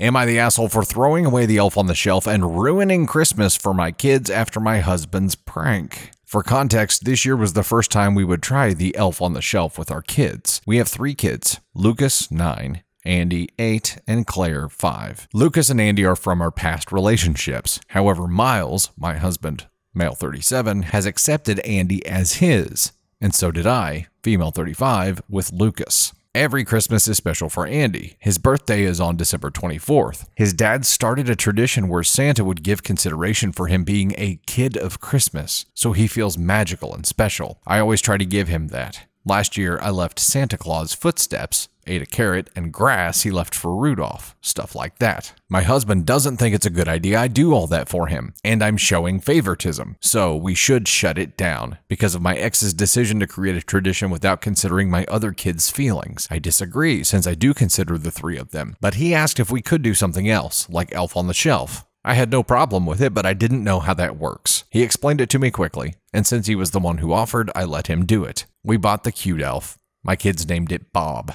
Am I the asshole for throwing away the elf on the shelf and ruining Christmas for my kids after my husband's prank? For context, this year was the first time we would try the elf on the shelf with our kids. We have three kids Lucas, 9, Andy, 8, and Claire, 5. Lucas and Andy are from our past relationships. However, Miles, my husband, male 37, has accepted Andy as his. And so did I, female 35, with Lucas. Every Christmas is special for Andy. His birthday is on December 24th. His dad started a tradition where Santa would give consideration for him being a kid of Christmas, so he feels magical and special. I always try to give him that. Last year, I left Santa Claus footsteps, ate a carrot, and grass he left for Rudolph. Stuff like that. My husband doesn't think it's a good idea I do all that for him, and I'm showing favoritism. So we should shut it down because of my ex's decision to create a tradition without considering my other kids' feelings. I disagree since I do consider the three of them, but he asked if we could do something else, like Elf on the Shelf. I had no problem with it, but I didn't know how that works. He explained it to me quickly, and since he was the one who offered, I let him do it. We bought the cute elf. My kids named it Bob.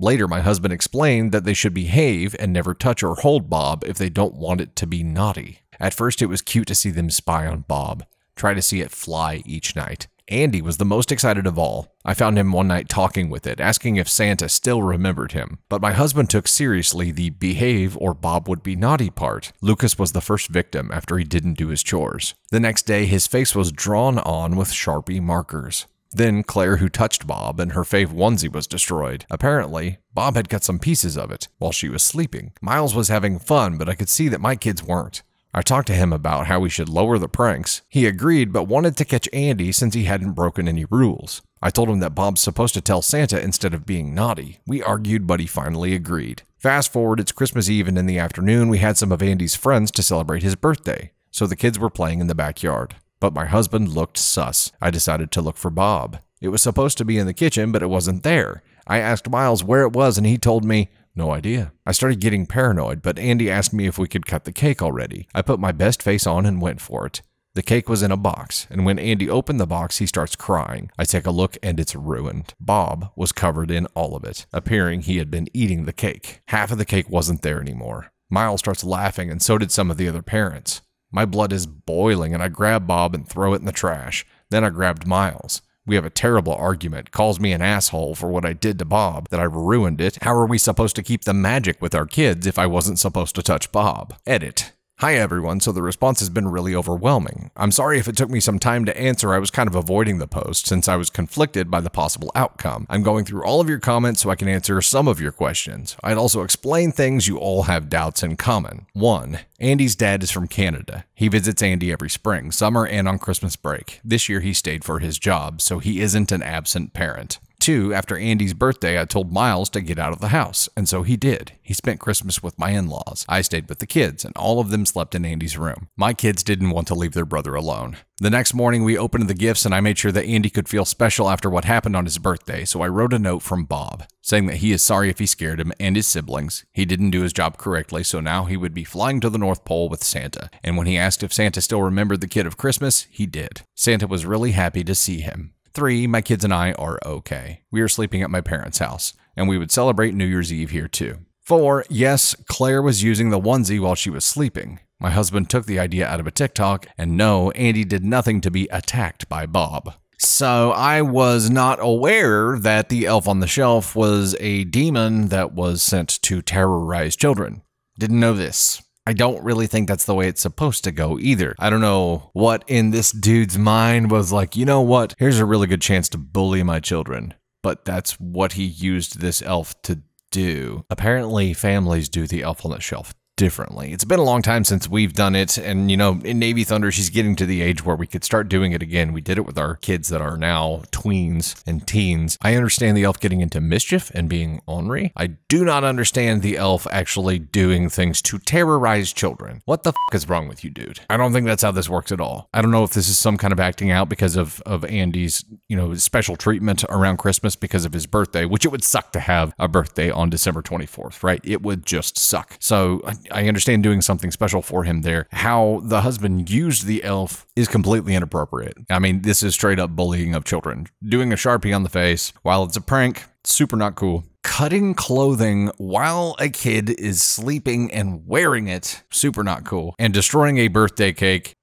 Later, my husband explained that they should behave and never touch or hold Bob if they don't want it to be naughty. At first, it was cute to see them spy on Bob, try to see it fly each night. Andy was the most excited of all. I found him one night talking with it, asking if Santa still remembered him. But my husband took seriously the behave or Bob would be naughty part. Lucas was the first victim after he didn't do his chores. The next day, his face was drawn on with Sharpie markers. Then Claire, who touched Bob, and her fave onesie was destroyed. Apparently, Bob had cut some pieces of it while she was sleeping. Miles was having fun, but I could see that my kids weren't. I talked to him about how we should lower the pranks. He agreed, but wanted to catch Andy since he hadn't broken any rules. I told him that Bob's supposed to tell Santa instead of being naughty. We argued, but he finally agreed. Fast forward, it's Christmas Eve, and in the afternoon, we had some of Andy's friends to celebrate his birthday, so the kids were playing in the backyard. But my husband looked sus. I decided to look for Bob. It was supposed to be in the kitchen, but it wasn't there. I asked Miles where it was, and he told me, no idea. I started getting paranoid, but Andy asked me if we could cut the cake already. I put my best face on and went for it. The cake was in a box, and when Andy opened the box, he starts crying. I take a look, and it's ruined. Bob was covered in all of it, appearing he had been eating the cake. Half of the cake wasn't there anymore. Miles starts laughing, and so did some of the other parents. My blood is boiling, and I grab Bob and throw it in the trash. Then I grabbed Miles. We have a terrible argument, calls me an asshole for what I did to Bob, that I ruined it. How are we supposed to keep the magic with our kids if I wasn't supposed to touch Bob? Edit. Hi everyone, so the response has been really overwhelming. I'm sorry if it took me some time to answer, I was kind of avoiding the post since I was conflicted by the possible outcome. I'm going through all of your comments so I can answer some of your questions. I'd also explain things you all have doubts in common. 1. Andy's dad is from Canada. He visits Andy every spring, summer, and on Christmas break. This year he stayed for his job, so he isn't an absent parent. After Andy's birthday, I told Miles to get out of the house, and so he did. He spent Christmas with my in laws. I stayed with the kids, and all of them slept in Andy's room. My kids didn't want to leave their brother alone. The next morning, we opened the gifts, and I made sure that Andy could feel special after what happened on his birthday, so I wrote a note from Bob saying that he is sorry if he scared him and his siblings. He didn't do his job correctly, so now he would be flying to the North Pole with Santa. And when he asked if Santa still remembered the kid of Christmas, he did. Santa was really happy to see him. Three, my kids and I are okay. We are sleeping at my parents' house, and we would celebrate New Year's Eve here too. Four, yes, Claire was using the onesie while she was sleeping. My husband took the idea out of a TikTok, and no, Andy did nothing to be attacked by Bob. So I was not aware that the elf on the shelf was a demon that was sent to terrorize children. Didn't know this. I don't really think that's the way it's supposed to go either. I don't know what in this dude's mind was like, you know what? Here's a really good chance to bully my children. But that's what he used this elf to do. Apparently, families do the elf on the shelf differently. It's been a long time since we've done it. And, you know, in Navy Thunder, she's getting to the age where we could start doing it again. We did it with our kids that are now tweens and teens. I understand the elf getting into mischief and being ornery. I do not understand the elf actually doing things to terrorize children. What the f is wrong with you, dude? I don't think that's how this works at all. I don't know if this is some kind of acting out because of, of Andy's, you know, special treatment around Christmas because of his birthday, which it would suck to have a birthday on December 24th, right? It would just suck. So uh, I understand doing something special for him there. How the husband used the elf is completely inappropriate. I mean, this is straight up bullying of children. Doing a sharpie on the face while it's a prank, super not cool. Cutting clothing while a kid is sleeping and wearing it, super not cool. And destroying a birthday cake,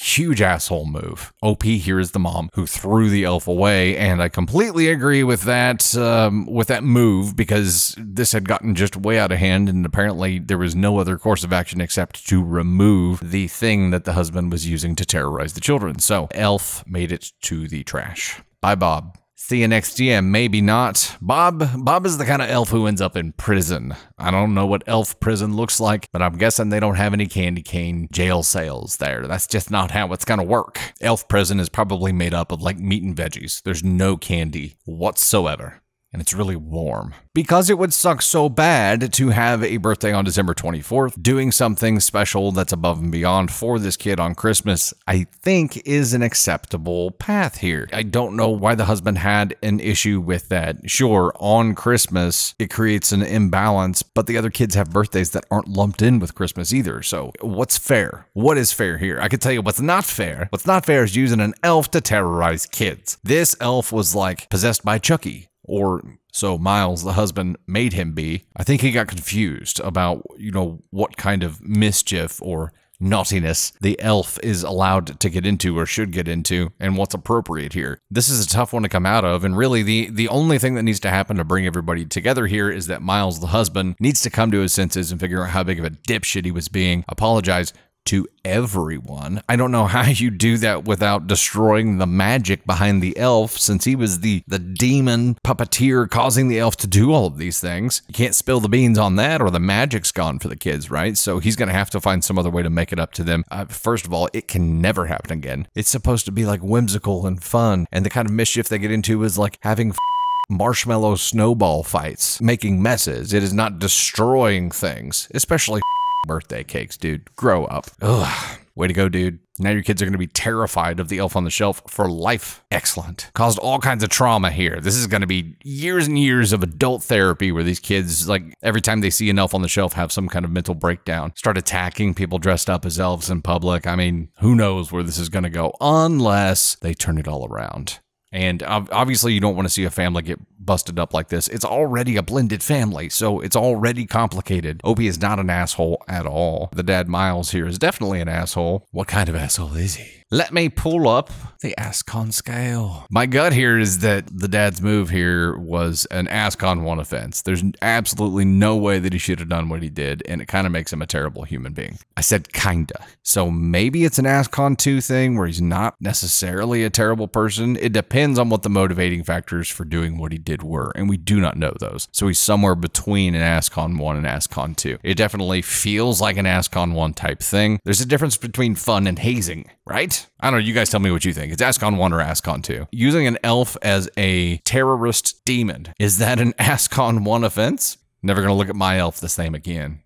Huge asshole move. OP here is the mom who threw the elf away, and I completely agree with that um, with that move because this had gotten just way out of hand, and apparently there was no other course of action except to remove the thing that the husband was using to terrorize the children. So elf made it to the trash. Bye, Bob. See you next year. Maybe not. Bob Bob is the kind of elf who ends up in prison. I don't know what elf prison looks like, but I'm guessing they don't have any candy cane jail sales there. That's just not how it's gonna work. Elf prison is probably made up of like meat and veggies. There's no candy whatsoever and it's really warm. Because it would suck so bad to have a birthday on December 24th, doing something special that's above and beyond for this kid on Christmas, I think is an acceptable path here. I don't know why the husband had an issue with that. Sure, on Christmas, it creates an imbalance, but the other kids have birthdays that aren't lumped in with Christmas either. So, what's fair? What is fair here? I can tell you what's not fair. What's not fair is using an elf to terrorize kids. This elf was like possessed by Chucky or so Miles, the husband, made him be. I think he got confused about, you know, what kind of mischief or naughtiness the elf is allowed to get into or should get into and what's appropriate here. This is a tough one to come out of and really the the only thing that needs to happen to bring everybody together here is that Miles the husband needs to come to his senses and figure out how big of a dipshit he was being, apologize, to everyone. I don't know how you do that without destroying the magic behind the elf since he was the the demon puppeteer causing the elf to do all of these things. You can't spill the beans on that or the magic's gone for the kids, right? So he's going to have to find some other way to make it up to them. Uh, first of all, it can never happen again. It's supposed to be like whimsical and fun and the kind of mischief they get into is like having marshmallow snowball fights, making messes. It is not destroying things, especially birthday cakes, dude. Grow up. Ugh. Way to go, dude. Now your kids are going to be terrified of the elf on the shelf for life. Excellent. Caused all kinds of trauma here. This is going to be years and years of adult therapy where these kids, like, every time they see an elf on the shelf, have some kind of mental breakdown, start attacking people dressed up as elves in public. I mean, who knows where this is going to go unless they turn it all around. And obviously, you don't want to see a family get busted up like this. It's already a blended family, so it's already complicated. OP is not an asshole at all. The dad Miles here is definitely an asshole. What kind of asshole is he? Let me pull up the Ascon scale. My gut here is that the dad's move here was an Ascon 1 offense. There's absolutely no way that he should have done what he did, and it kind of makes him a terrible human being. I said kinda. So maybe it's an Ascon 2 thing where he's not necessarily a terrible person. It depends on what the motivating factors for doing what he did were, and we do not know those. So he's somewhere between an Ascon 1 and Ascon 2. It definitely feels like an Ascon 1 type thing. There's a difference between fun and hazing, right? I don't know. You guys tell me what you think. It's Ascon 1 or Ascon 2. Using an elf as a terrorist demon, is that an Ascon 1 offense? Never to look at my elf the same again.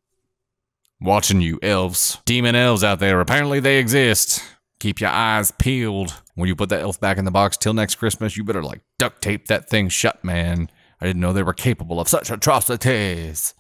Watching you, elves. Demon elves out there. Apparently they exist. Keep your eyes peeled. When you put that elf back in the box till next Christmas, you better like duct tape that thing shut, man. I didn't know they were capable of such atrocities.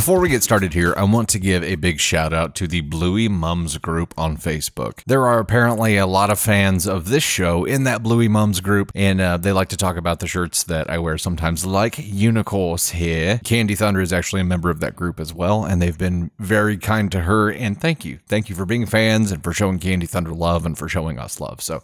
Before we get started here, I want to give a big shout out to the Bluey Mums group on Facebook. There are apparently a lot of fans of this show in that Bluey Mums group, and uh, they like to talk about the shirts that I wear sometimes, like Unicorns here. Candy Thunder is actually a member of that group as well, and they've been very kind to her. And thank you. Thank you for being fans and for showing Candy Thunder love and for showing us love. So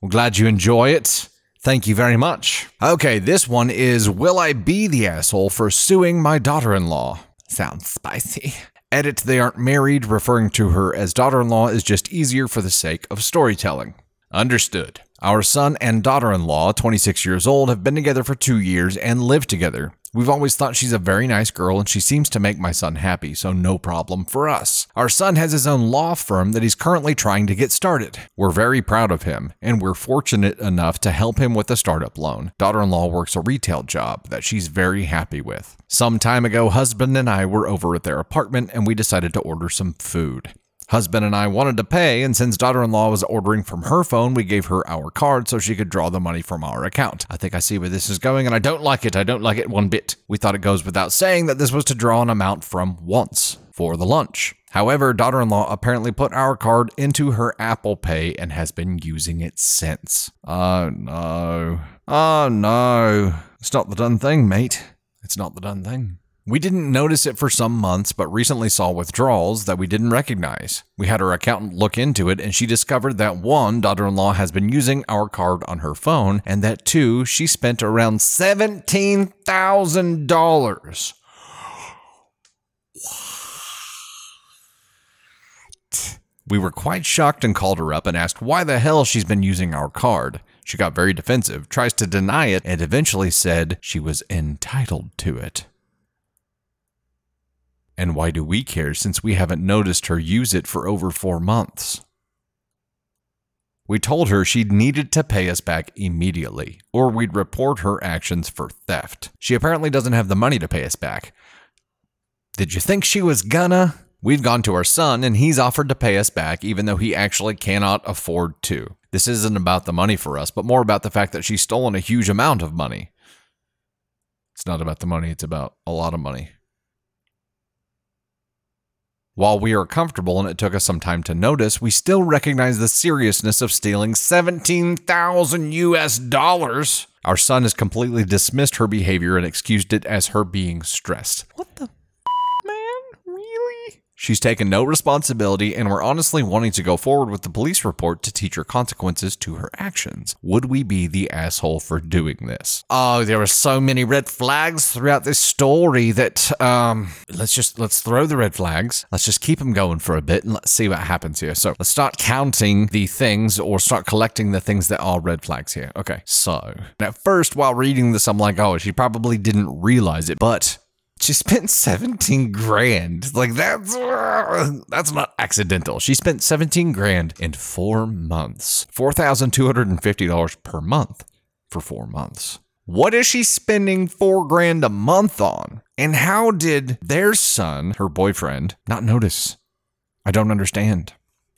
we're glad you enjoy it. Thank you very much. Okay, this one is Will I be the asshole for suing my daughter in law? Sounds spicy. Edit, they aren't married, referring to her as daughter in law is just easier for the sake of storytelling. Understood. Our son and daughter in law, 26 years old, have been together for two years and live together. We've always thought she's a very nice girl and she seems to make my son happy, so no problem for us. Our son has his own law firm that he's currently trying to get started. We're very proud of him, and we're fortunate enough to help him with a startup loan. Daughter in law works a retail job that she's very happy with. Some time ago, husband and I were over at their apartment and we decided to order some food. Husband and I wanted to pay, and since daughter in law was ordering from her phone, we gave her our card so she could draw the money from our account. I think I see where this is going, and I don't like it. I don't like it one bit. We thought it goes without saying that this was to draw an amount from once for the lunch. However, daughter in law apparently put our card into her Apple Pay and has been using it since. Oh no. Oh no. It's not the done thing, mate. It's not the done thing. We didn't notice it for some months, but recently saw withdrawals that we didn't recognize. We had our accountant look into it, and she discovered that one, daughter in law has been using our card on her phone, and that two, she spent around $17,000. We were quite shocked and called her up and asked why the hell she's been using our card. She got very defensive, tries to deny it, and eventually said she was entitled to it. And why do we care since we haven't noticed her use it for over four months? We told her she needed to pay us back immediately, or we'd report her actions for theft. She apparently doesn't have the money to pay us back. Did you think she was gonna? We've gone to our son, and he's offered to pay us back, even though he actually cannot afford to. This isn't about the money for us, but more about the fact that she's stolen a huge amount of money. It's not about the money, it's about a lot of money. While we are comfortable and it took us some time to notice, we still recognize the seriousness of stealing 17,000 US dollars. Our son has completely dismissed her behavior and excused it as her being stressed. What the? She's taken no responsibility, and we're honestly wanting to go forward with the police report to teach her consequences to her actions. Would we be the asshole for doing this? Oh, there are so many red flags throughout this story that um, let's just let's throw the red flags. Let's just keep them going for a bit and let's see what happens here. So let's start counting the things or start collecting the things that are red flags here. Okay, so at first while reading this, I'm like, oh, she probably didn't realize it, but she spent 17 grand. Like that's that's not accidental. She spent 17 grand in 4 months. $4,250 per month for 4 months. What is she spending 4 grand a month on? And how did their son, her boyfriend, not notice? I don't understand.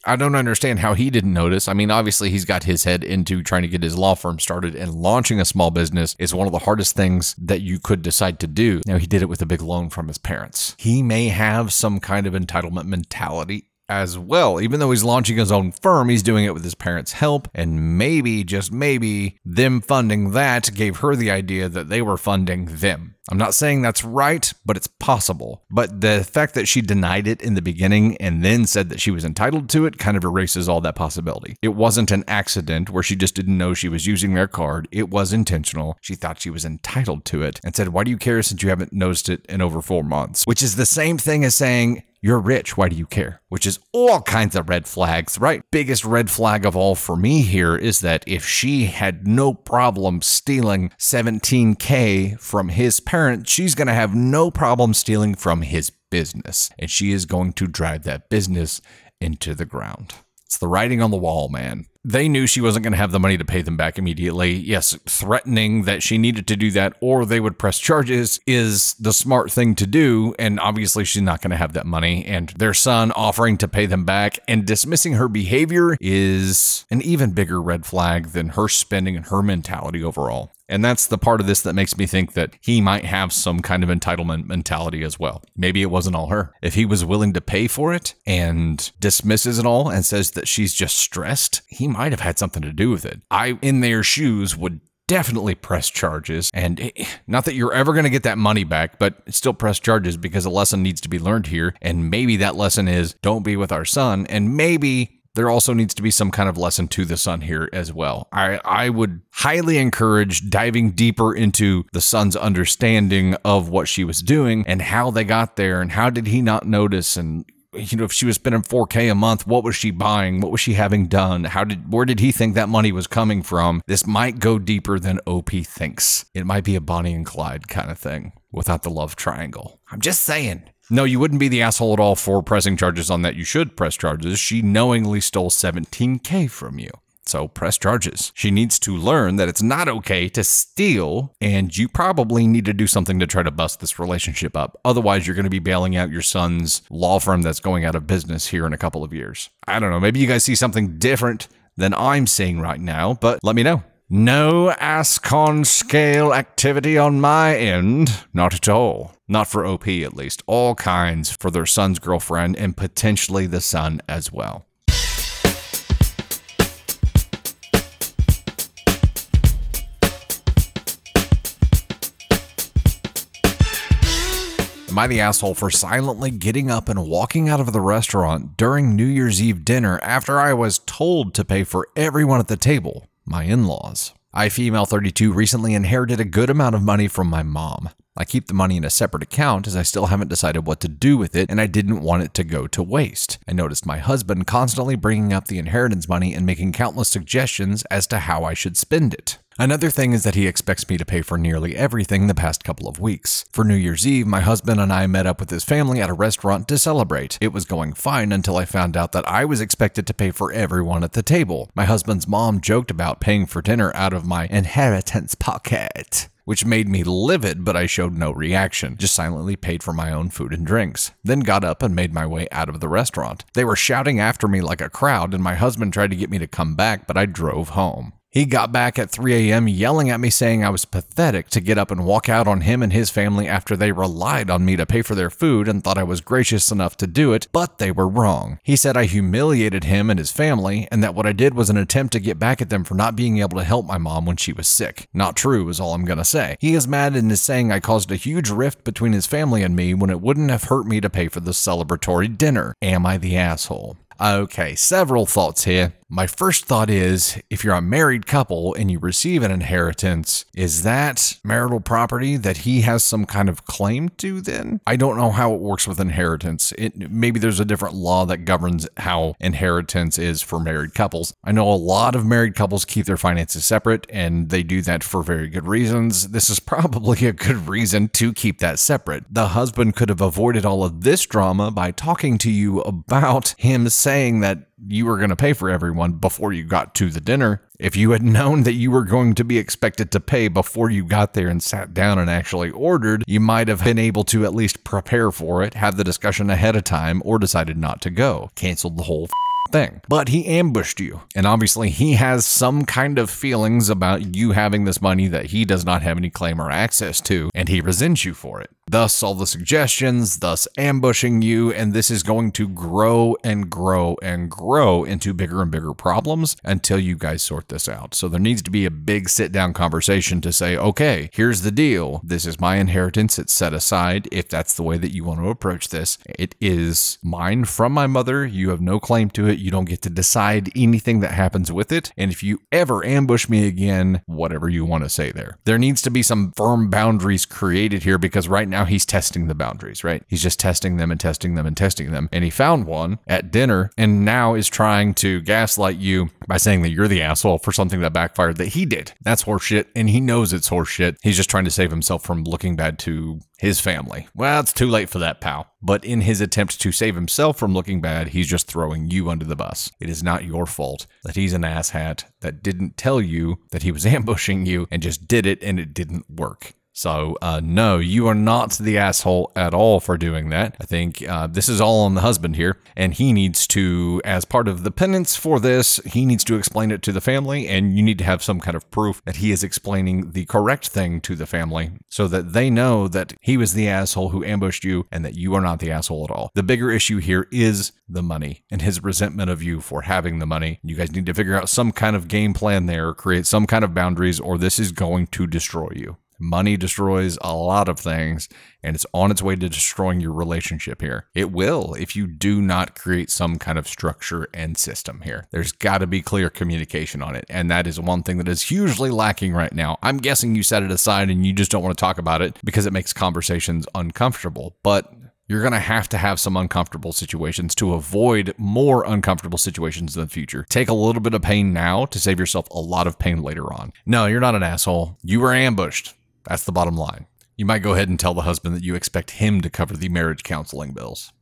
I don't understand how he didn't notice. I mean, obviously, he's got his head into trying to get his law firm started, and launching a small business is one of the hardest things that you could decide to do. Now, he did it with a big loan from his parents. He may have some kind of entitlement mentality as well. Even though he's launching his own firm, he's doing it with his parents' help. And maybe, just maybe, them funding that gave her the idea that they were funding them. I'm not saying that's right, but it's possible. But the fact that she denied it in the beginning and then said that she was entitled to it kind of erases all that possibility. It wasn't an accident where she just didn't know she was using their card. It was intentional. She thought she was entitled to it and said, Why do you care since you haven't noticed it in over four months? Which is the same thing as saying, you're rich. Why do you care? Which is all kinds of red flags, right? Biggest red flag of all for me here is that if she had no problem stealing 17K from his parent, she's going to have no problem stealing from his business. And she is going to drive that business into the ground. It's the writing on the wall, man. They knew she wasn't going to have the money to pay them back immediately. Yes, threatening that she needed to do that or they would press charges is the smart thing to do. And obviously, she's not going to have that money. And their son offering to pay them back and dismissing her behavior is an even bigger red flag than her spending and her mentality overall. And that's the part of this that makes me think that he might have some kind of entitlement mentality as well. Maybe it wasn't all her. If he was willing to pay for it and dismisses it all and says that she's just stressed, he might have had something to do with it. I, in their shoes, would definitely press charges. And it, not that you're ever going to get that money back, but still press charges because a lesson needs to be learned here. And maybe that lesson is don't be with our son. And maybe there also needs to be some kind of lesson to the son here as well. I, I would highly encourage diving deeper into the son's understanding of what she was doing and how they got there and how did he not notice and you know if she was spending 4k a month what was she buying? What was she having done? How did where did he think that money was coming from? This might go deeper than op thinks. It might be a bonnie and clyde kind of thing without the love triangle. I'm just saying no, you wouldn't be the asshole at all for pressing charges on that. You should press charges. She knowingly stole 17K from you. So press charges. She needs to learn that it's not okay to steal, and you probably need to do something to try to bust this relationship up. Otherwise, you're going to be bailing out your son's law firm that's going out of business here in a couple of years. I don't know. Maybe you guys see something different than I'm seeing right now, but let me know. No ASCON scale activity on my end. Not at all. Not for OP, at least. All kinds for their son's girlfriend and potentially the son as well. Am I the asshole for silently getting up and walking out of the restaurant during New Year's Eve dinner after I was told to pay for everyone at the table? My in laws. I, female 32, recently inherited a good amount of money from my mom. I keep the money in a separate account as I still haven't decided what to do with it and I didn't want it to go to waste. I noticed my husband constantly bringing up the inheritance money and making countless suggestions as to how I should spend it. Another thing is that he expects me to pay for nearly everything the past couple of weeks. For New Year's Eve, my husband and I met up with his family at a restaurant to celebrate. It was going fine until I found out that I was expected to pay for everyone at the table. My husband's mom joked about paying for dinner out of my inheritance pocket which made me livid, but I showed no reaction, just silently paid for my own food and drinks, then got up and made my way out of the restaurant. They were shouting after me like a crowd, and my husband tried to get me to come back, but I drove home. He got back at 3 a.m. yelling at me saying I was pathetic to get up and walk out on him and his family after they relied on me to pay for their food and thought I was gracious enough to do it, but they were wrong. He said I humiliated him and his family and that what I did was an attempt to get back at them for not being able to help my mom when she was sick. Not true is all I'm gonna say. He is mad and is saying I caused a huge rift between his family and me when it wouldn't have hurt me to pay for the celebratory dinner. Am I the asshole? Okay, several thoughts here. My first thought is if you're a married couple and you receive an inheritance, is that marital property that he has some kind of claim to then? I don't know how it works with inheritance. It maybe there's a different law that governs how inheritance is for married couples. I know a lot of married couples keep their finances separate and they do that for very good reasons. This is probably a good reason to keep that separate. The husband could have avoided all of this drama by talking to you about him saying that you were going to pay for everyone before you got to the dinner. If you had known that you were going to be expected to pay before you got there and sat down and actually ordered, you might have been able to at least prepare for it, have the discussion ahead of time, or decided not to go. Canceled the whole thing. But he ambushed you. And obviously, he has some kind of feelings about you having this money that he does not have any claim or access to, and he resents you for it. Thus, all the suggestions, thus ambushing you, and this is going to grow and grow and grow into bigger and bigger problems until you guys sort this out. So, there needs to be a big sit down conversation to say, okay, here's the deal. This is my inheritance. It's set aside. If that's the way that you want to approach this, it is mine from my mother. You have no claim to it. You don't get to decide anything that happens with it. And if you ever ambush me again, whatever you want to say there, there needs to be some firm boundaries created here because right now he's testing the boundaries, right? He's just testing them and testing them and testing them. And he found one at dinner and now is trying to gaslight you by saying that you're the asshole for something that backfired that he did. That's horseshit. And he knows it's horseshit. He's just trying to save himself from looking bad to his family. Well, it's too late for that, pal. But in his attempt to save himself from looking bad, he's just throwing you under the bus. It is not your fault that he's an asshat that didn't tell you that he was ambushing you and just did it and it didn't work. So, uh, no, you are not the asshole at all for doing that. I think uh, this is all on the husband here, and he needs to, as part of the penance for this, he needs to explain it to the family, and you need to have some kind of proof that he is explaining the correct thing to the family so that they know that he was the asshole who ambushed you and that you are not the asshole at all. The bigger issue here is the money and his resentment of you for having the money. You guys need to figure out some kind of game plan there, create some kind of boundaries, or this is going to destroy you. Money destroys a lot of things, and it's on its way to destroying your relationship here. It will if you do not create some kind of structure and system here. There's got to be clear communication on it, and that is one thing that is hugely lacking right now. I'm guessing you set it aside and you just don't want to talk about it because it makes conversations uncomfortable, but you're going to have to have some uncomfortable situations to avoid more uncomfortable situations in the future. Take a little bit of pain now to save yourself a lot of pain later on. No, you're not an asshole. You were ambushed. That's the bottom line. You might go ahead and tell the husband that you expect him to cover the marriage counseling bills.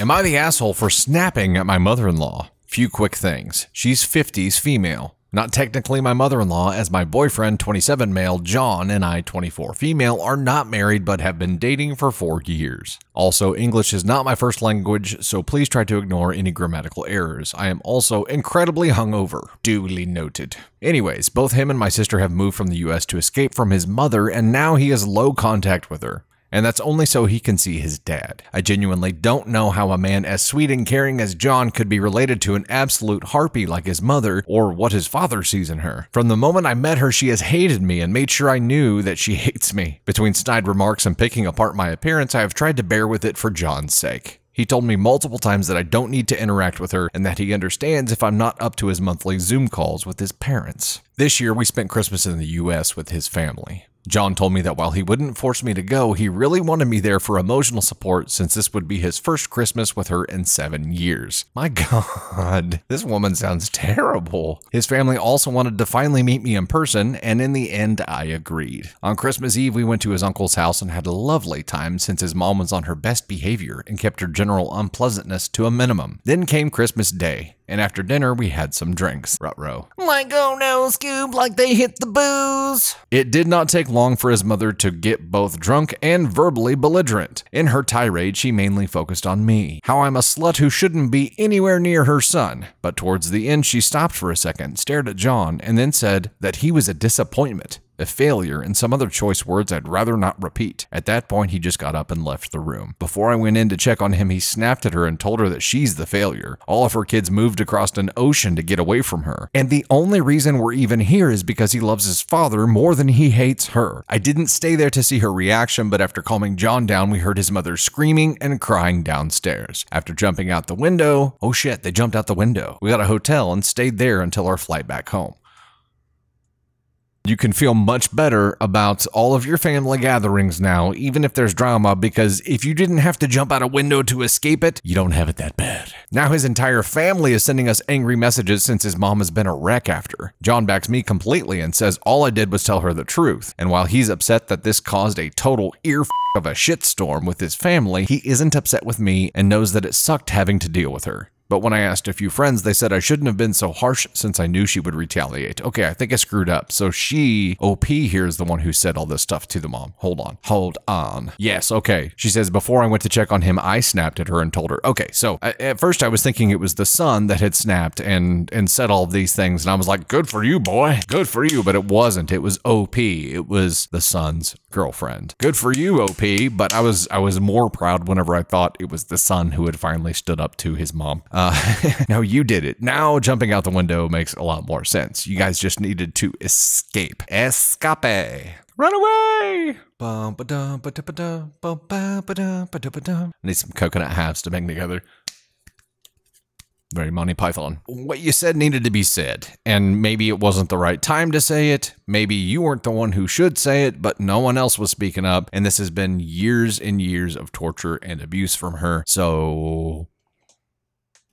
Am I the asshole for snapping at my mother in law? Few quick things. She's 50s female. Not technically my mother in law, as my boyfriend, 27 male, John, and I, 24 female, are not married but have been dating for four years. Also, English is not my first language, so please try to ignore any grammatical errors. I am also incredibly hungover. Duly noted. Anyways, both him and my sister have moved from the US to escape from his mother, and now he has low contact with her and that's only so he can see his dad. I genuinely don't know how a man as sweet and caring as John could be related to an absolute harpy like his mother, or what his father sees in her. From the moment I met her, she has hated me and made sure I knew that she hates me. Between snide remarks and picking apart my appearance, I have tried to bear with it for John's sake. He told me multiple times that I don't need to interact with her and that he understands if I'm not up to his monthly Zoom calls with his parents. This year, we spent Christmas in the US with his family. John told me that while he wouldn't force me to go, he really wanted me there for emotional support since this would be his first Christmas with her in seven years. My God, this woman sounds terrible. His family also wanted to finally meet me in person, and in the end, I agreed. On Christmas Eve, we went to his uncle's house and had a lovely time since his mom was on her best behavior and kept her general unpleasantness to a minimum. Then came Christmas Day and after dinner we had some drinks. Rutro. Like oh no, Scoob, like they hit the booze. It did not take long for his mother to get both drunk and verbally belligerent. In her tirade, she mainly focused on me, how I'm a slut who shouldn't be anywhere near her son. But towards the end, she stopped for a second, stared at John, and then said that he was a disappointment a failure, and some other choice words I'd rather not repeat. At that point, he just got up and left the room. Before I went in to check on him, he snapped at her and told her that she's the failure. All of her kids moved across an ocean to get away from her. And the only reason we're even here is because he loves his father more than he hates her. I didn't stay there to see her reaction, but after calming John down, we heard his mother screaming and crying downstairs. After jumping out the window, oh shit, they jumped out the window. We got a hotel and stayed there until our flight back home you can feel much better about all of your family gatherings now, even if there's drama, because if you didn't have to jump out a window to escape it, you don't have it that bad. Now his entire family is sending us angry messages since his mom has been a wreck after. John backs me completely and says all I did was tell her the truth. And while he's upset that this caused a total ear of a shitstorm with his family, he isn't upset with me and knows that it sucked having to deal with her. But when I asked a few friends, they said I shouldn't have been so harsh since I knew she would retaliate. Okay, I think I screwed up. So she, OP here, is the one who said all this stuff to the mom. Hold on. Hold on. Yes, okay. She says, before I went to check on him, I snapped at her and told her, okay, so at first I was thinking it was the son that had snapped and, and said all these things. And I was like, good for you, boy. Good for you. But it wasn't. It was OP. It was the son's girlfriend. Good for you, OP. But I was, I was more proud whenever I thought it was the son who had finally stood up to his mom. Uh, no, you did it. Now jumping out the window makes a lot more sense. You guys just needed to escape. Escape. Run away! I need some coconut halves to bang together. Very Monty Python. What you said needed to be said, and maybe it wasn't the right time to say it. Maybe you weren't the one who should say it, but no one else was speaking up, and this has been years and years of torture and abuse from her. So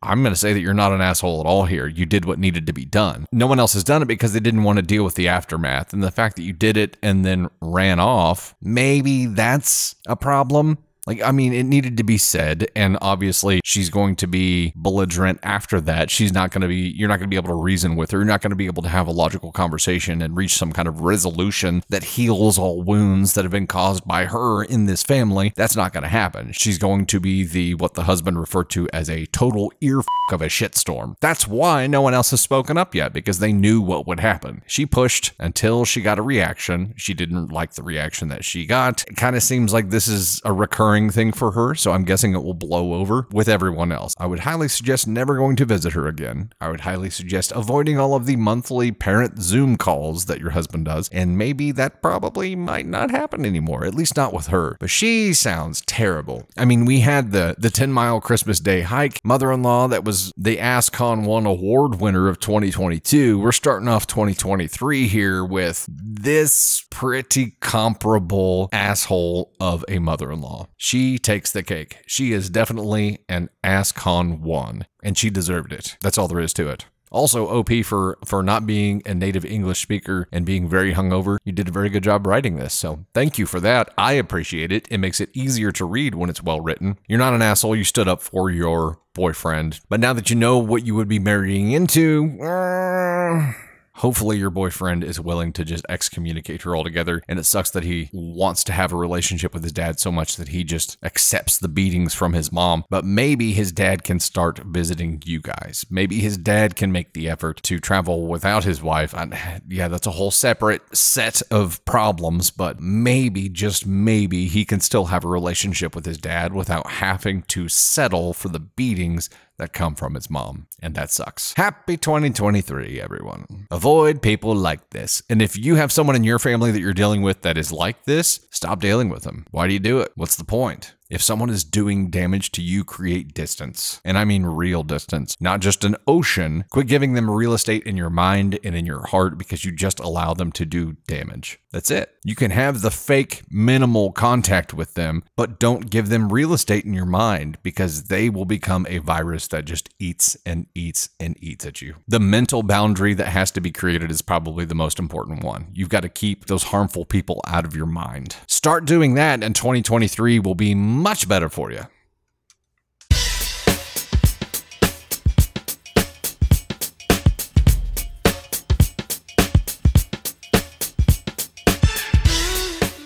I'm going to say that you're not an asshole at all here. You did what needed to be done. No one else has done it because they didn't want to deal with the aftermath. And the fact that you did it and then ran off, maybe that's a problem. Like, I mean, it needed to be said. And obviously, she's going to be belligerent after that. She's not going to be, you're not going to be able to reason with her. You're not going to be able to have a logical conversation and reach some kind of resolution that heals all wounds that have been caused by her in this family. That's not going to happen. She's going to be the, what the husband referred to as a total ear of a shitstorm. That's why no one else has spoken up yet because they knew what would happen. She pushed until she got a reaction. She didn't like the reaction that she got. It kind of seems like this is a recurring thing for her, so I'm guessing it will blow over with everyone else. I would highly suggest never going to visit her again. I would highly suggest avoiding all of the monthly parent Zoom calls that your husband does, and maybe that probably might not happen anymore, at least not with her. But she sounds terrible. I mean, we had the the 10 mile Christmas Day hike, mother-in-law that was the AskCon One award winner of 2022. We're starting off 2023 here with this pretty comparable asshole of a mother-in-law. She takes the cake. She is definitely an AskCon one, and she deserved it. That's all there is to it. Also, OP for for not being a native English speaker and being very hungover. You did a very good job writing this, so thank you for that. I appreciate it. It makes it easier to read when it's well written. You're not an asshole. You stood up for your boyfriend, but now that you know what you would be marrying into. Uh, Hopefully, your boyfriend is willing to just excommunicate her altogether. And it sucks that he wants to have a relationship with his dad so much that he just accepts the beatings from his mom. But maybe his dad can start visiting you guys. Maybe his dad can make the effort to travel without his wife. Yeah, that's a whole separate set of problems. But maybe, just maybe, he can still have a relationship with his dad without having to settle for the beatings that come from its mom, and that sucks. Happy 2023, everyone. Avoid people like this. And if you have someone in your family that you're dealing with that is like this, stop dealing with them. Why do you do it? What's the point? If someone is doing damage to you, create distance. And I mean real distance, not just an ocean. Quit giving them real estate in your mind and in your heart because you just allow them to do damage. That's it. You can have the fake minimal contact with them, but don't give them real estate in your mind because they will become a virus that just eats and eats and eats at you. The mental boundary that has to be created is probably the most important one. You've got to keep those harmful people out of your mind. Start doing that, and 2023 will be much better for you.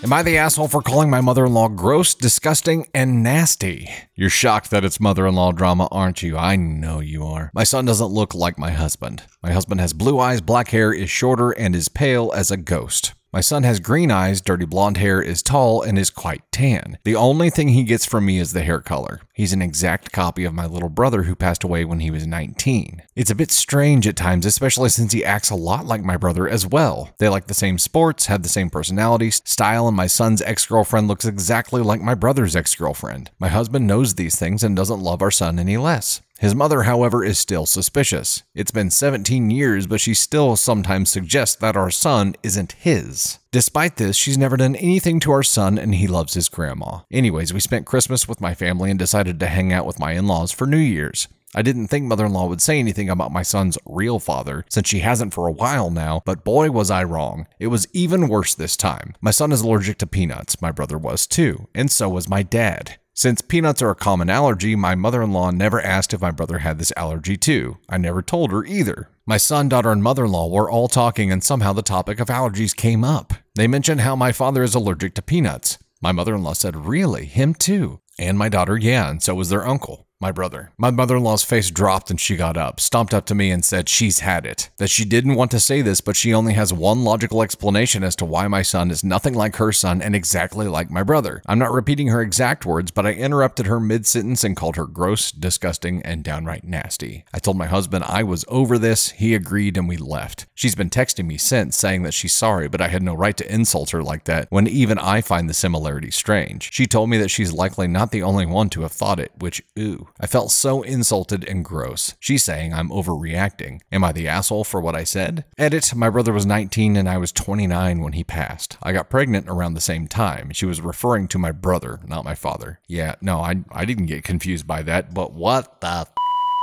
Am I the asshole for calling my mother in law gross, disgusting, and nasty? You're shocked that it's mother in law drama, aren't you? I know you are. My son doesn't look like my husband. My husband has blue eyes, black hair, is shorter, and is pale as a ghost. My son has green eyes, dirty blonde hair, is tall, and is quite tan. The only thing he gets from me is the hair color. He's an exact copy of my little brother who passed away when he was 19. It's a bit strange at times, especially since he acts a lot like my brother as well. They like the same sports, have the same personalities, style, and my son's ex girlfriend looks exactly like my brother's ex girlfriend. My husband knows these things and doesn't love our son any less. His mother, however, is still suspicious. It's been 17 years, but she still sometimes suggests that our son isn't his. Despite this, she's never done anything to our son and he loves his grandma. Anyways, we spent Christmas with my family and decided to hang out with my in laws for New Year's. I didn't think mother in law would say anything about my son's real father, since she hasn't for a while now, but boy was I wrong. It was even worse this time. My son is allergic to peanuts, my brother was too, and so was my dad. Since peanuts are a common allergy, my mother in law never asked if my brother had this allergy too. I never told her either. My son, daughter, and mother in law were all talking, and somehow the topic of allergies came up. They mentioned how my father is allergic to peanuts. My mother in law said, Really? Him too? And my daughter, yeah, and so was their uncle my brother. My mother in law's face dropped and she got up, stomped up to me, and said she's had it. That she didn't want to say this, but she only has one logical explanation as to why my son is nothing like her son and exactly like my brother. I'm not repeating her exact words, but I interrupted her mid sentence and called her gross, disgusting, and downright nasty. I told my husband I was over this, he agreed, and we left. She's been texting me since saying that she's sorry, but I had no right to insult her like that when even I find the similarity strange. She told me that she's likely not the only one to have thought it, which, ooh. I felt so insulted and gross. She's saying I'm overreacting. Am I the asshole for what I said? Edit, my brother was 19 and I was 29 when he passed. I got pregnant around the same time. She was referring to my brother, not my father. Yeah, no, I, I didn't get confused by that, but what the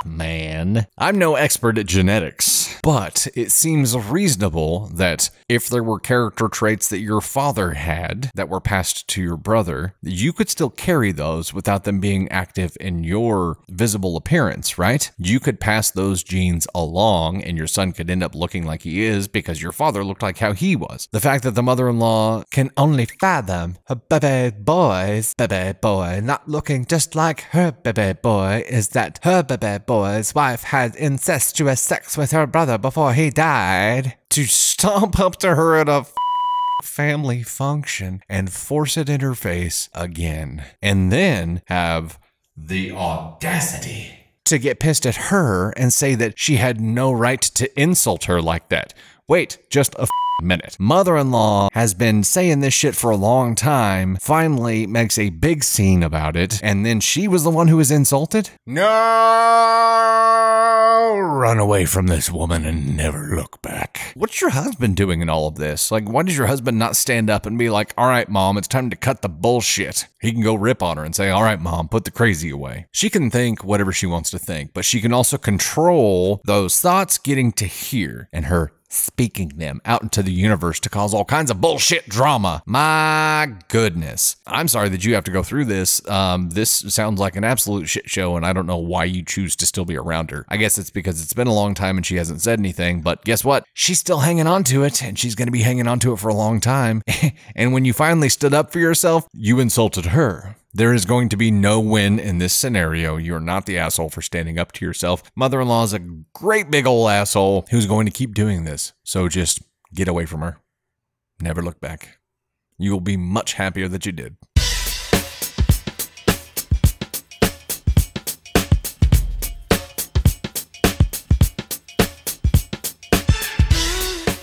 man. I'm no expert at genetics, but it seems reasonable that if there were character traits that your father had that were passed to your brother, you could still carry those without them being active in your visible appearance, right? You could pass those genes along and your son could end up looking like he is because your father looked like how he was. The fact that the mother in law can only fathom her baby boy's baby boy not looking just like her baby boy is that her baby boy's wife had incestuous sex with her brother before he died. To stomp up to her at a family function and force it in her face again. And then have the audacity to get pissed at her and say that she had no right to insult her like that. Wait, just a f- minute. Mother in law has been saying this shit for a long time, finally makes a big scene about it, and then she was the one who was insulted? No! Run away from this woman and never look back. What's your husband doing in all of this? Like, why does your husband not stand up and be like, all right, mom, it's time to cut the bullshit? He can go rip on her and say, all right, mom, put the crazy away. She can think whatever she wants to think, but she can also control those thoughts getting to here and her speaking them out into the universe to cause all kinds of bullshit drama. My goodness. I'm sorry that you have to go through this. Um, this sounds like an absolute shit show, and I don't know why you choose to still be around her. I guess it's because it's been a long time and she hasn't said anything, but guess what? She's still hanging on to it, and she's going to be hanging on to it for a long time. and when you finally stood up for yourself, you insulted her. There is going to be no win in this scenario. You're not the asshole for standing up to yourself. Mother in law is a great big old asshole who's going to keep doing this. So just get away from her. Never look back. You will be much happier that you did.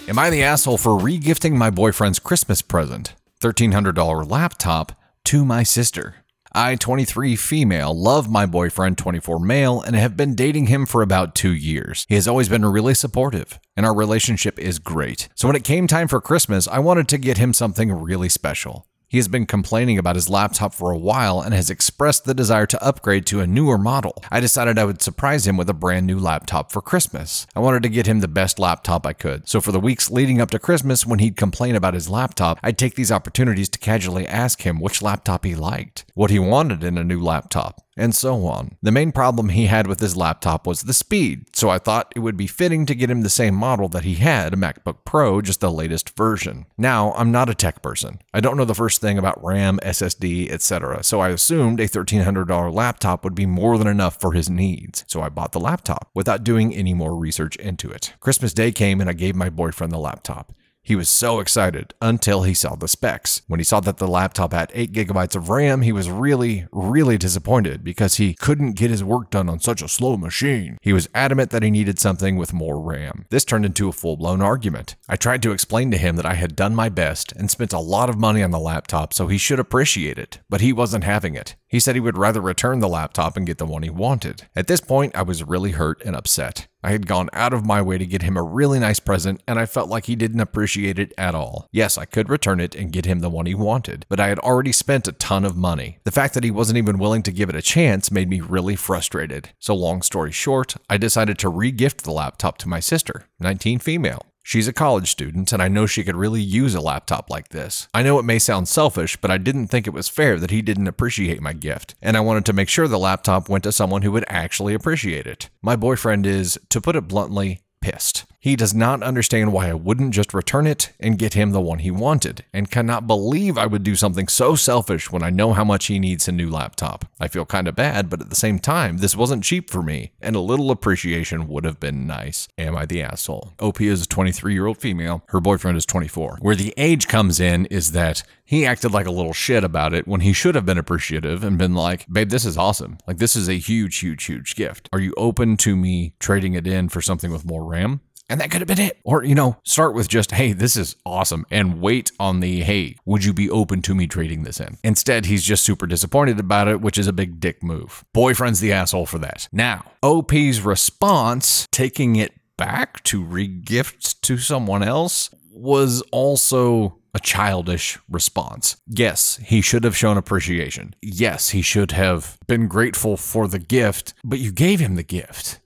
Am I the asshole for regifting my boyfriend's Christmas present, $1,300 laptop, to my sister? I, 23 female, love my boyfriend, 24 male, and have been dating him for about two years. He has always been really supportive, and our relationship is great. So when it came time for Christmas, I wanted to get him something really special. He has been complaining about his laptop for a while and has expressed the desire to upgrade to a newer model. I decided I would surprise him with a brand new laptop for Christmas. I wanted to get him the best laptop I could. So for the weeks leading up to Christmas, when he'd complain about his laptop, I'd take these opportunities to casually ask him which laptop he liked, what he wanted in a new laptop, and so on. The main problem he had with his laptop was the speed, so I thought it would be fitting to get him the same model that he had, a MacBook Pro, just the latest version. Now, I'm not a tech person. I don't know the first thing about RAM, SSD, etc., so I assumed a $1,300 laptop would be more than enough for his needs, so I bought the laptop without doing any more research into it. Christmas Day came and I gave my boyfriend the laptop. He was so excited until he saw the specs. When he saw that the laptop had 8 gigabytes of RAM, he was really, really disappointed because he couldn't get his work done on such a slow machine. He was adamant that he needed something with more RAM. This turned into a full blown argument. I tried to explain to him that I had done my best and spent a lot of money on the laptop, so he should appreciate it, but he wasn't having it. He said he would rather return the laptop and get the one he wanted. At this point, I was really hurt and upset. I had gone out of my way to get him a really nice present, and I felt like he didn't appreciate it at all. Yes, I could return it and get him the one he wanted, but I had already spent a ton of money. The fact that he wasn't even willing to give it a chance made me really frustrated. So, long story short, I decided to re-gift the laptop to my sister, 19 female. She's a college student, and I know she could really use a laptop like this. I know it may sound selfish, but I didn't think it was fair that he didn't appreciate my gift, and I wanted to make sure the laptop went to someone who would actually appreciate it. My boyfriend is, to put it bluntly, pissed. He does not understand why I wouldn't just return it and get him the one he wanted, and cannot believe I would do something so selfish when I know how much he needs a new laptop. I feel kind of bad, but at the same time, this wasn't cheap for me, and a little appreciation would have been nice. Am I the asshole? OP is a 23 year old female, her boyfriend is 24. Where the age comes in is that he acted like a little shit about it when he should have been appreciative and been like, babe, this is awesome. Like, this is a huge, huge, huge gift. Are you open to me trading it in for something with more RAM? And that could have been it. Or, you know, start with just, hey, this is awesome, and wait on the, hey, would you be open to me trading this in? Instead, he's just super disappointed about it, which is a big dick move. Boyfriend's the asshole for that. Now, OP's response, taking it back to regift to someone else, was also a childish response. Yes, he should have shown appreciation. Yes, he should have been grateful for the gift, but you gave him the gift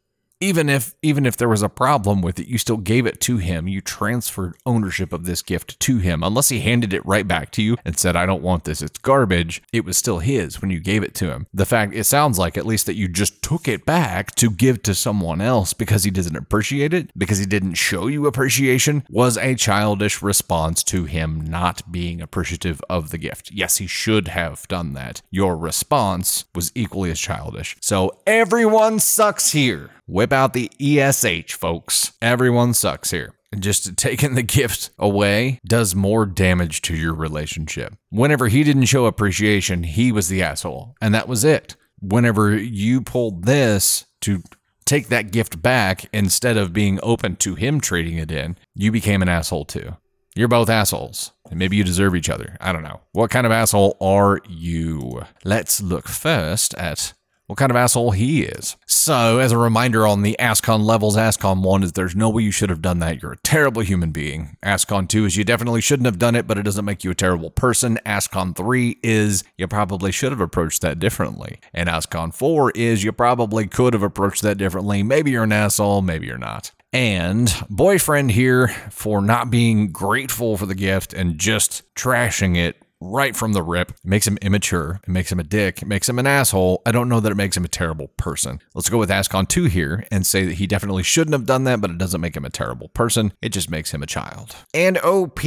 even if even if there was a problem with it you still gave it to him. You transferred ownership of this gift to him. Unless he handed it right back to you and said i don't want this. It's garbage. It was still his when you gave it to him. The fact it sounds like at least that you just took it back to give to someone else because he doesn't appreciate it because he didn't show you appreciation was a childish response to him not being appreciative of the gift. Yes he should have done that. Your response was equally as childish. So everyone sucks here Whip out the ESH, folks. Everyone sucks here. Just taking the gift away does more damage to your relationship. Whenever he didn't show appreciation, he was the asshole, and that was it. Whenever you pulled this to take that gift back instead of being open to him trading it in, you became an asshole too. You're both assholes. And maybe you deserve each other. I don't know. What kind of asshole are you? Let's look first at what kind of asshole he is. So, as a reminder on the ASCON levels, ASCON 1 is there's no way you should have done that. You're a terrible human being. ASCON 2 is you definitely shouldn't have done it, but it doesn't make you a terrible person. ASCON 3 is you probably should have approached that differently. And ASCON 4 is you probably could have approached that differently. Maybe you're an asshole, maybe you're not. And boyfriend here for not being grateful for the gift and just trashing it right from the rip. It makes him immature. It makes him a dick. It makes him an asshole. I don't know that it makes him a terrible person. Let's go with Ascon 2 here and say that he definitely shouldn't have done that, but it doesn't make him a terrible person. It just makes him a child. And OP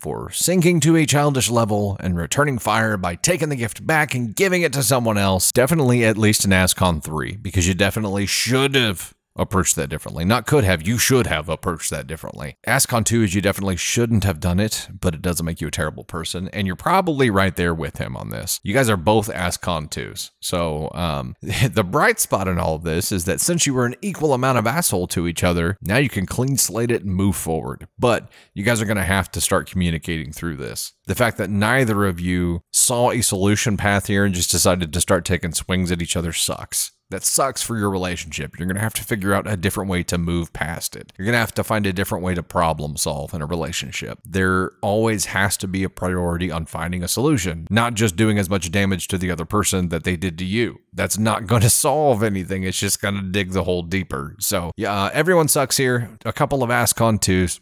for sinking to a childish level and returning fire by taking the gift back and giving it to someone else. Definitely at least an Ascon 3, because you definitely should have approached that differently. Not could have, you should have approached that differently. Ascon 2 is you definitely shouldn't have done it, but it doesn't make you a terrible person. And you're probably right there with him on this. You guys are both Ascon 2s. So um, the bright spot in all of this is that since you were an equal amount of asshole to each other, now you can clean slate it and move forward. But you guys are going to have to start communicating through this. The fact that neither of you saw a solution path here and just decided to start taking swings at each other sucks. That sucks for your relationship. You're going to have to figure out a different way to move past it. You're going to have to find a different way to problem solve in a relationship. There always has to be a priority on finding a solution, not just doing as much damage to the other person that they did to you. That's not going to solve anything. It's just going to dig the hole deeper. So, yeah, uh, everyone sucks here. A couple of Ascon 2s.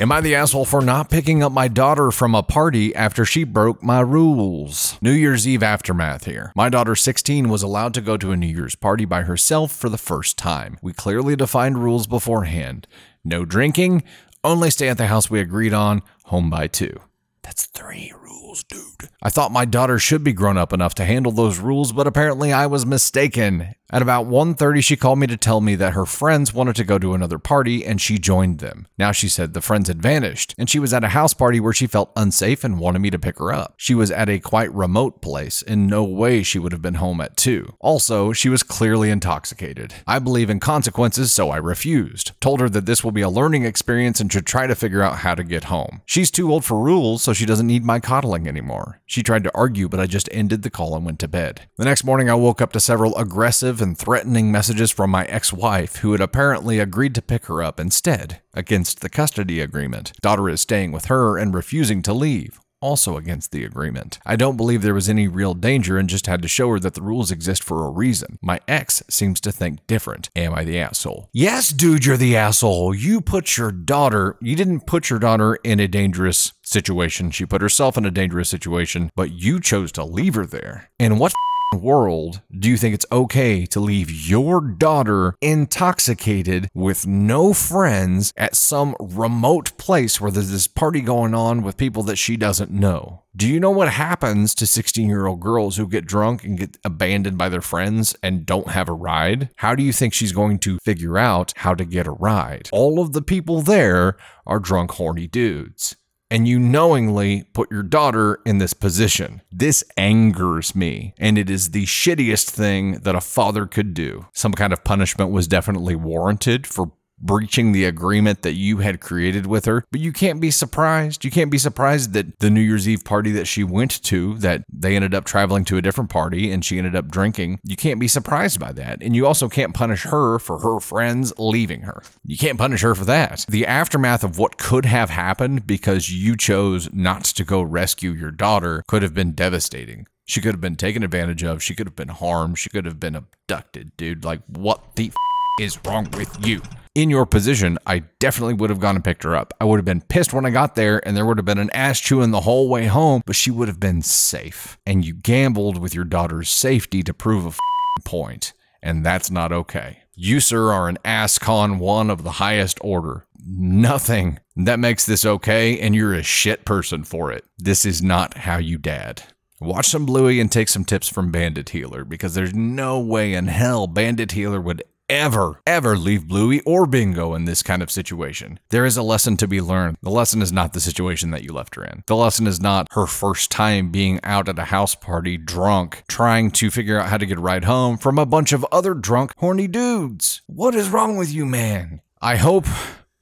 Am I the asshole for not picking up my daughter from a party after she broke my rules? New Year's Eve aftermath here. My daughter, 16, was allowed to go to a New Year's party by herself for the first time. We clearly defined rules beforehand no drinking, only stay at the house we agreed on, home by two. That's three rules, dude. I thought my daughter should be grown up enough to handle those rules, but apparently I was mistaken. At about 1:30 she called me to tell me that her friends wanted to go to another party and she joined them. Now she said the friends had vanished and she was at a house party where she felt unsafe and wanted me to pick her up. She was at a quite remote place. In no way she would have been home at 2. Also, she was clearly intoxicated. I believe in consequences, so I refused. Told her that this will be a learning experience and should try to figure out how to get home. She's too old for rules, so she doesn't need my coddling anymore. She tried to argue, but I just ended the call and went to bed. The next morning I woke up to several aggressive and threatening messages from my ex wife, who had apparently agreed to pick her up instead, against the custody agreement. Daughter is staying with her and refusing to leave. Also against the agreement. I don't believe there was any real danger and just had to show her that the rules exist for a reason. My ex seems to think different. Am I the asshole? Yes, dude, you're the asshole. You put your daughter, you didn't put your daughter in a dangerous situation. She put herself in a dangerous situation, but you chose to leave her there. And what world do you think it's okay to leave your daughter intoxicated with no friends at some remote place where there's this party going on with people that she doesn't know? Do you know what happens to 16 year old girls who get drunk and get abandoned by their friends and don't have a ride? How do you think she's going to figure out how to get a ride? All of the people there are drunk, horny dudes and you knowingly put your daughter in this position. This angers me, and it is the shittiest thing that a father could do. Some kind of punishment was definitely warranted for breaching the agreement that you had created with her. But you can't be surprised. You can't be surprised that the New Year's Eve party that she went to, that they ended up traveling to a different party and she ended up drinking. You can't be surprised by that. And you also can't punish her for her friends leaving her. You can't punish her for that. The aftermath of what could have happened because you chose not to go rescue your daughter could have been devastating. She could have been taken advantage of. She could have been harmed. She could have been abducted, dude. Like, what the f- is wrong with you? In your position, I definitely would have gone and picked her up. I would have been pissed when I got there, and there would have been an ass chewing the whole way home, but she would have been safe. And you gambled with your daughter's safety to prove a point, and that's not okay. You, sir, are an ass con one of the highest order. Nothing that makes this okay, and you're a shit person for it. This is not how you dad. Watch some Bluey and take some tips from Bandit Heeler because there's no way in hell Bandit Heeler would ever, ever leave Bluey or Bingo in this kind of situation. There is a lesson to be learned. The lesson is not the situation that you left her in. The lesson is not her first time being out at a house party drunk, trying to figure out how to get a ride home from a bunch of other drunk, horny dudes. What is wrong with you, man? I hope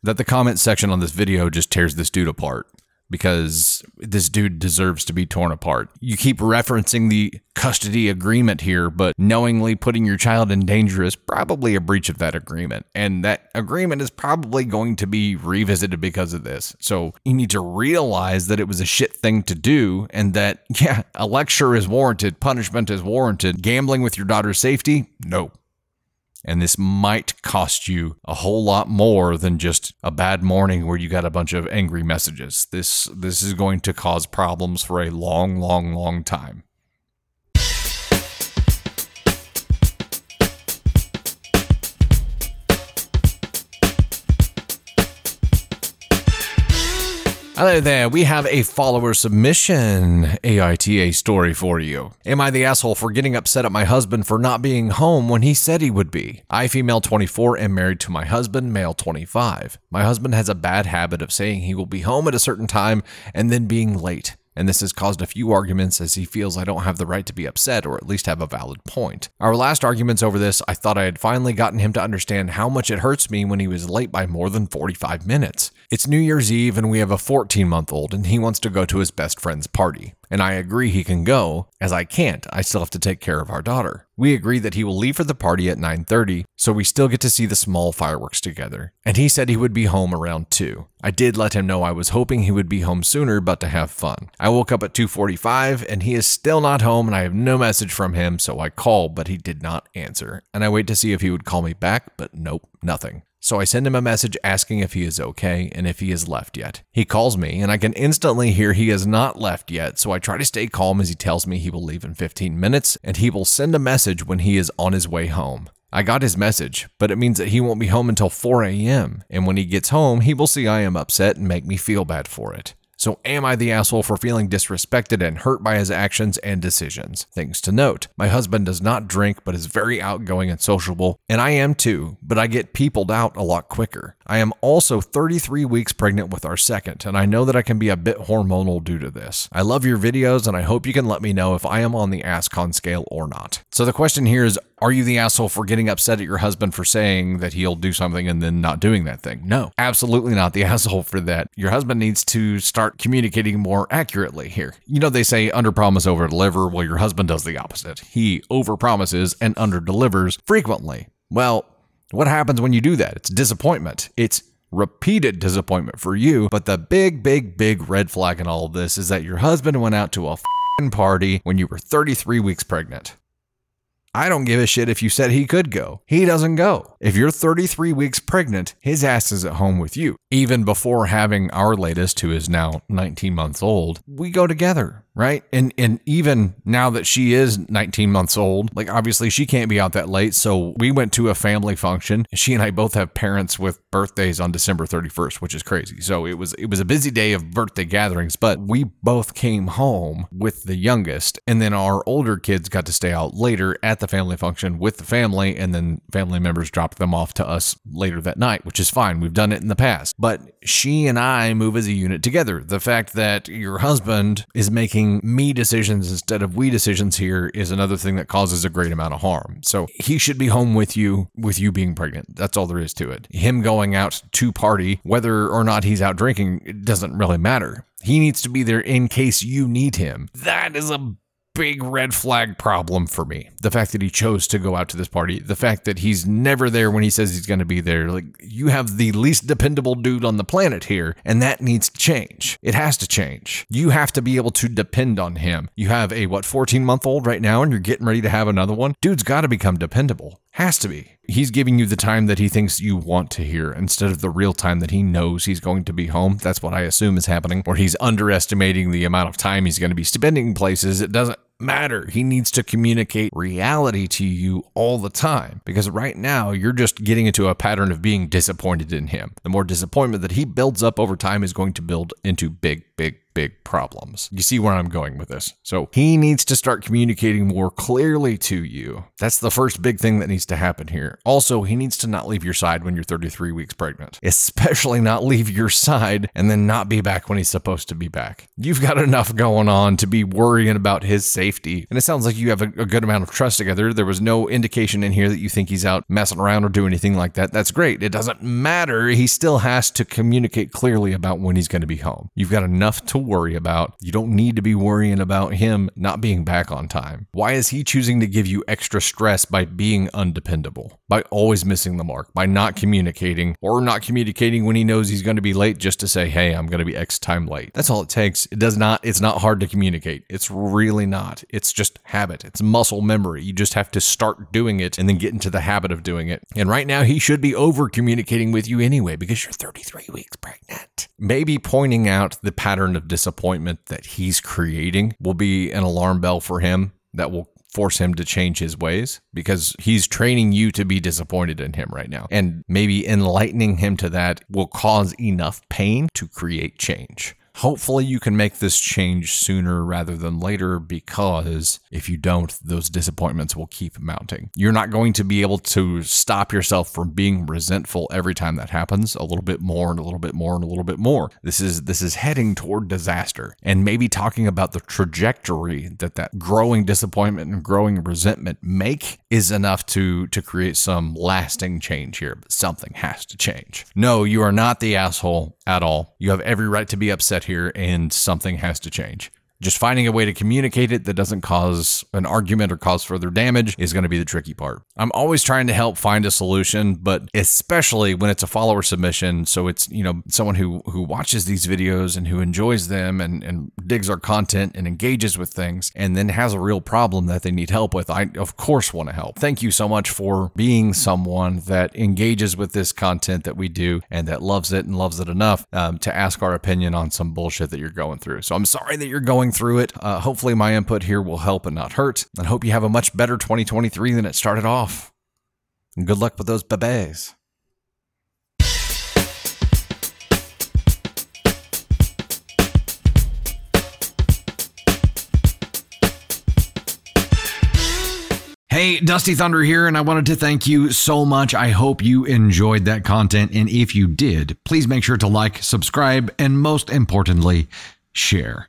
that the comment section on this video just tears this dude apart because this dude deserves to be torn apart. You keep referencing the custody agreement here, but knowingly putting your child in danger is probably a breach of that agreement. And that agreement is probably going to be revisited because of this. So you need to realize that it was a shit thing to do and that, yeah, a lecture is warranted, punishment is warranted. Gambling with your daughter's safety? No. And this might cost you a whole lot more than just a bad morning where you got a bunch of angry messages. This this is going to cause problems for a long, long, long time. Hello there, we have a follower submission AITA story for you. Am I the asshole for getting upset at my husband for not being home when he said he would be? I, female 24, am married to my husband, male 25. My husband has a bad habit of saying he will be home at a certain time and then being late and this has caused a few arguments as he feels I don't have the right to be upset or at least have a valid point. Our last arguments over this, I thought I had finally gotten him to understand how much it hurts me when he was late by more than 45 minutes. It's New Year's Eve and we have a 14 month old and he wants to go to his best friend's party and I agree he can go, as I can't. I still have to take care of our daughter. We agree that he will leave for the party at 9:30, so we still get to see the small fireworks together. And he said he would be home around 2. I did let him know I was hoping he would be home sooner but to have fun. I woke up at 2:45 and he is still not home and I have no message from him, so I call but he did not answer. And I wait to see if he would call me back, but nope, nothing. So I send him a message asking if he is okay and if he has left yet. He calls me and I can instantly hear he has not left yet, so I try to stay calm as he tells me he will leave in 15 minutes and he will send a message when he is on his way home. I got his message, but it means that he won't be home until 4 a.m., and when he gets home, he will see I am upset and make me feel bad for it. So, am I the asshole for feeling disrespected and hurt by his actions and decisions? Things to note my husband does not drink, but is very outgoing and sociable, and I am too, but I get peopled out a lot quicker. I am also 33 weeks pregnant with our second, and I know that I can be a bit hormonal due to this. I love your videos, and I hope you can let me know if I am on the ASCON scale or not. So, the question here is Are you the asshole for getting upset at your husband for saying that he'll do something and then not doing that thing? No, absolutely not the asshole for that. Your husband needs to start communicating more accurately here. You know, they say under promise, over deliver. Well, your husband does the opposite. He over promises and under delivers frequently. Well, what happens when you do that? It's disappointment. It's repeated disappointment for you. But the big, big, big red flag in all of this is that your husband went out to a party when you were 33 weeks pregnant. I don't give a shit if you said he could go. He doesn't go. If you're 33 weeks pregnant, his ass is at home with you. Even before having our latest, who is now 19 months old, we go together right? And and even now that she is 19 months old, like obviously she can't be out that late, so we went to a family function. She and I both have parents with birthdays on December 31st, which is crazy. So it was it was a busy day of birthday gatherings, but we both came home with the youngest, and then our older kids got to stay out later at the family function with the family, and then family members dropped them off to us later that night, which is fine. We've done it in the past. But she and I move as a unit together. The fact that your husband is making making me decisions instead of we decisions here is another thing that causes a great amount of harm. So he should be home with you, with you being pregnant. That's all there is to it. Him going out to party, whether or not he's out drinking, it doesn't really matter. He needs to be there in case you need him. That is a big red flag problem for me. The fact that he chose to go out to this party, the fact that he's never there when he says he's going to be there. Like, you have the least dependable dude on the planet here, and that needs to change. It has to change. You have to be able to depend on him. You have a, what, 14 month old right now, and you're getting ready to have another one? Dude's got to become dependable. Has to be. He's giving you the time that he thinks you want to hear instead of the real time that he knows he's going to be home. That's what I assume is happening, or he's underestimating the amount of time he's going to be spending places. It doesn't matter. He needs to communicate reality to you all the time because right now you're just getting into a pattern of being disappointed in him. The more disappointment that he builds up over time is going to build into big, big, big problems. You see where I'm going with this. So he needs to start communicating more clearly to you. That's the first big thing that needs to happen here. Also, he needs to not leave your side when you're 33 weeks pregnant, especially not leave your side and then not be back when he's supposed to be back. You've got enough going on to be worrying about his safety. And it sounds like you have a, a good amount of trust together. There was no indication in here that you think he's out messing around or doing anything like that. That's great. It doesn't matter. He still has to communicate clearly about when he's going to be home. You've got enough to worry about. You don't need to be worrying about him not being back on time. Why is he choosing to give you extra stress by being undependable, by always missing the mark, by not communicating or not communicating when he knows he's going to be late just to say, "Hey, I'm going to be X time late." That's all it takes. It does not it's not hard to communicate. It's really not. It's just habit. It's muscle memory. You just have to start doing it and then get into the habit of doing it. And right now he should be over communicating with you anyway because you're 33 weeks pregnant. Maybe pointing out the pattern of disappointment that he's creating will be an alarm bell for him that will force him to change his ways because he's training you to be disappointed in him right now. And maybe enlightening him to that will cause enough pain to create change. Hopefully, you can make this change sooner rather than later because if you don't, those disappointments will keep mounting. You're not going to be able to stop yourself from being resentful every time that happens, a little bit more and a little bit more and a little bit more. This is this is heading toward disaster. And maybe talking about the trajectory that that growing disappointment and growing resentment make is enough to to create some lasting change here. But something has to change. No, you are not the asshole at all. You have every right to be upset here, and something has to change. Just finding a way to communicate it that doesn't cause an argument or cause further damage is going to be the tricky part. I'm always trying to help find a solution, but especially when it's a follower submission, so it's, you know, someone who who watches these videos and who enjoys them and, and digs our content and engages with things and then has a real problem that they need help with. I of course want to help. Thank you so much for being someone that engages with this content that we do and that loves it and loves it enough um, to ask our opinion on some bullshit that you're going through. So I'm sorry that you're going through it. Uh, hopefully, my input here will help and not hurt. And hope you have a much better 2023 than it started off. And good luck with those babes. Hey, Dusty Thunder here, and I wanted to thank you so much. I hope you enjoyed that content. And if you did, please make sure to like, subscribe, and most importantly, share.